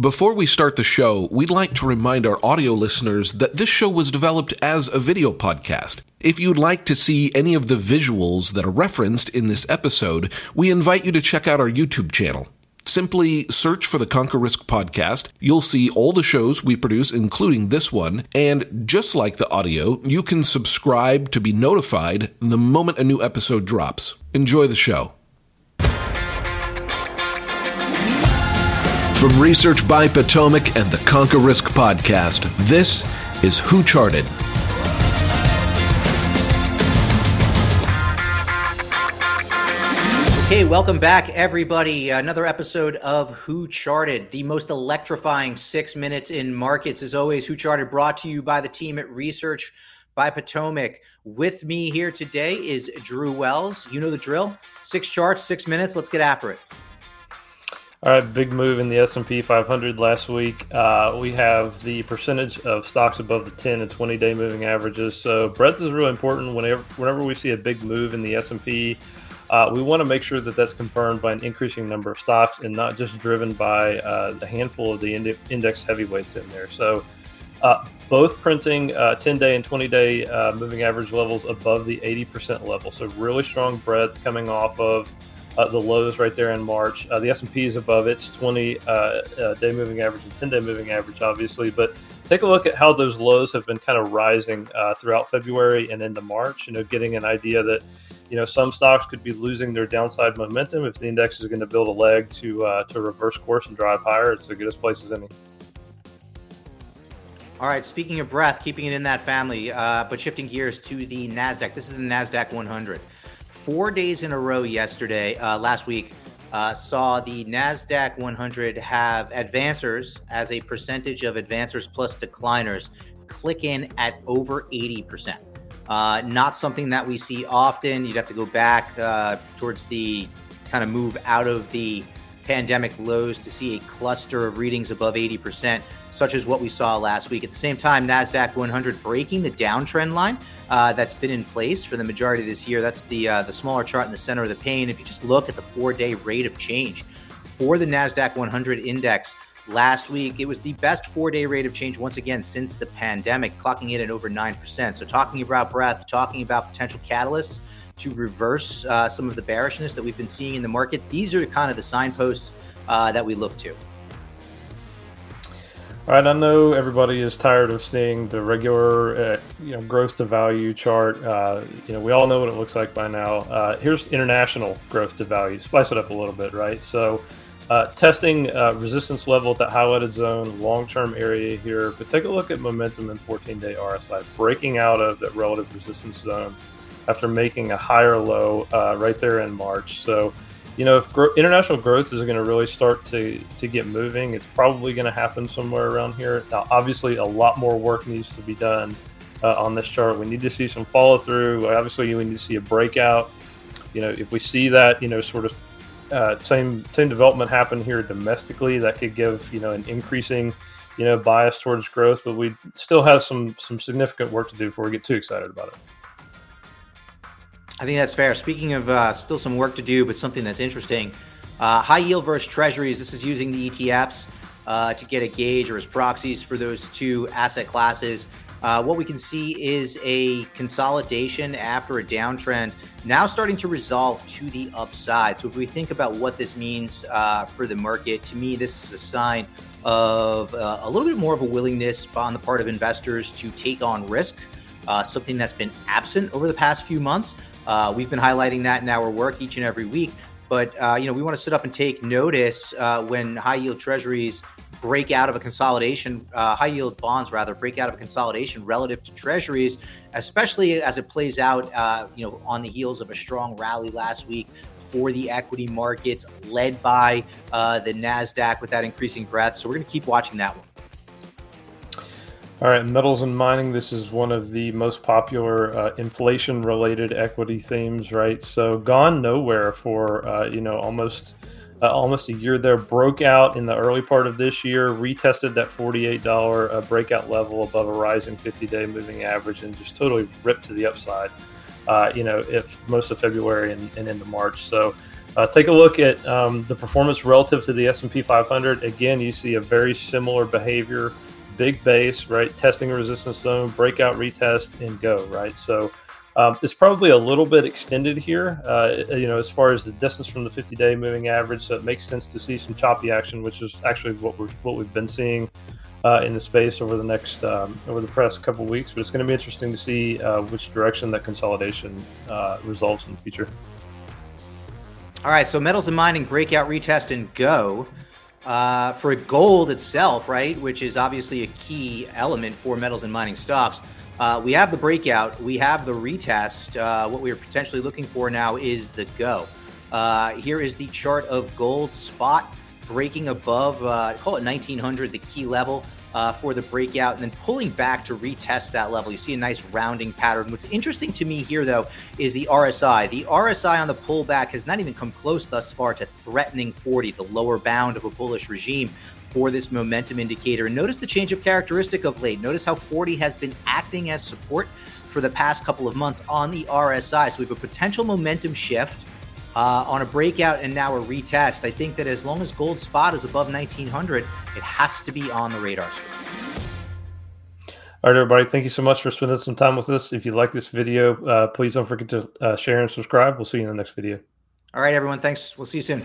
Before we start the show, we'd like to remind our audio listeners that this show was developed as a video podcast. If you'd like to see any of the visuals that are referenced in this episode, we invite you to check out our YouTube channel. Simply search for the Conquer Risk podcast. You'll see all the shows we produce, including this one. And just like the audio, you can subscribe to be notified the moment a new episode drops. Enjoy the show. From Research by Potomac and the Conquer Risk podcast, this is Who Charted. Okay, welcome back, everybody. Another episode of Who Charted, the most electrifying six minutes in markets. As always, Who Charted brought to you by the team at Research by Potomac. With me here today is Drew Wells. You know the drill. Six charts, six minutes. Let's get after it. All right, big move in the S&P 500 last week. Uh, we have the percentage of stocks above the 10 and 20 day moving averages. So breadth is really important whenever whenever we see a big move in the S&P uh, we want to make sure that that's confirmed by an increasing number of stocks and not just driven by uh, the handful of the index heavyweights in there. So, uh, both printing 10 uh, day and 20 day uh, moving average levels above the 80% level. So, really strong breadth coming off of uh, the lows right there in March. the S&P is above its 20 day moving average and 10 day moving average, obviously, but take a look at how those lows have been kind of rising throughout February and into March. You know, getting an idea that you know, some stocks could be losing their downside momentum. If the index is going to build a leg to uh, to reverse course and drive higher, it's the goodest place as any. All right. Speaking of breadth, keeping it in that family, uh, but shifting gears to the Nasdaq. This is the Nasdaq 100. Four days in a row yesterday, uh, last week, uh, saw the Nasdaq 100 have advancers as a percentage of advancers plus decliners click in at over 80 percent. Uh, not something that we see often. You'd have to go back uh, towards the kind of move out of the pandemic lows to see a cluster of readings above 80%, such as what we saw last week. At the same time, NASDAQ 100 breaking the downtrend line uh, that's been in place for the majority of this year. That's the, uh, the smaller chart in the center of the pane. If you just look at the four day rate of change for the NASDAQ 100 index, last week. It was the best four day rate of change once again since the pandemic, clocking in at over 9%. So, talking about breadth, talking about potential catalysts to reverse uh, some of the bearishness that we've been seeing in the market, these are kind of the signposts uh, that we look to. All right, I know everybody is tired of seeing the regular, uh, you know, growth to value chart. Uh, you know, we all know what it looks like by now. Uh, here's international growth to value. Spice it up a little bit, right? So, uh, testing uh, resistance level at that highlighted zone, long-term area here, but take a look at momentum and 14-day RSI, breaking out of that relative resistance zone after making a higher low uh, right there in March. So, you know, if gro- international growth is going to really start to to get moving, it's probably going to happen somewhere around here. Now, obviously, a lot more work needs to be done uh, on this chart. We need to see some follow through. Obviously, we need to see a breakout. You know, if we see that, you know, sort of uh, same same development happen here domestically that could give you know an increasing you know bias towards growth, but we still have some some significant work to do before we get too excited about it. I think that's fair. Speaking of uh, still some work to do, but something that's interesting, uh, high yield versus treasuries. This is using the ETFs uh, to get a gauge or as proxies for those two asset classes. Uh, what we can see is a consolidation after a downtrend now starting to resolve to the upside. So, if we think about what this means uh, for the market, to me, this is a sign of uh, a little bit more of a willingness on the part of investors to take on risk, uh, something that's been absent over the past few months. Uh, we've been highlighting that in our work each and every week. But uh, you know, we want to sit up and take notice when high yield treasuries break out of a consolidation, uh, high yield bonds rather break out of a consolidation relative to treasuries, especially as it plays out, uh, you know, on the heels of a strong rally last week for the equity markets, led by uh, the Nasdaq with that increasing breadth. So we're going to keep watching that one. All right, metals and mining. This is one of the most popular uh, inflation-related equity themes, right? So gone nowhere for uh, you know almost uh, almost a year there. Broke out in the early part of this year, retested that $48 uh, breakout level above a rising 50 day moving average, and just totally ripped to the upside. Uh, you know, if most of February and, and into March. So Uh, take a look at um, the performance relative to the S&P 500. Again, you see a very similar behavior, big base, right? Testing resistance zone, breakout, retest, and go, right? So um, it's probably a little bit extended here, uh, you know, as far as the distance from the 50-day moving average. So it makes sense to see some choppy action, which is actually what we're what we've been seeing uh, in the space over the next um, over the past couple weeks. But it's going to be interesting to see uh, which direction that consolidation uh, results in the future. All right, so metals and mining breakout, retest, and go. Uh, for gold itself, right, which is obviously a key element for metals and mining stocks, uh, we have the breakout, we have the retest. Uh, what we are potentially looking for now is the go. Uh, here is the chart of gold spot breaking above, uh, call it 1900, the key level uh, for the breakout, and then pulling back to retest that level. You see a nice rounding pattern. What's interesting to me here, though, is the RSI. The RSI on the pullback has not even come close thus far to threatening 40, the lower bound of a bullish regime for this momentum indicator. And notice the change of characteristic of late. Notice how 40 has been acting as support for the past couple of months on the RSI. So we have a potential momentum shift uh, on a breakout and now a retest. I think that as long as gold spot is above 1900, it has to be on the radar screen. All right, everybody. Thank you so much for spending some time with us. If you like this video, uh, please don't forget to uh, share and subscribe. We'll see you in the next video. All right, everyone. Thanks. We'll see you soon.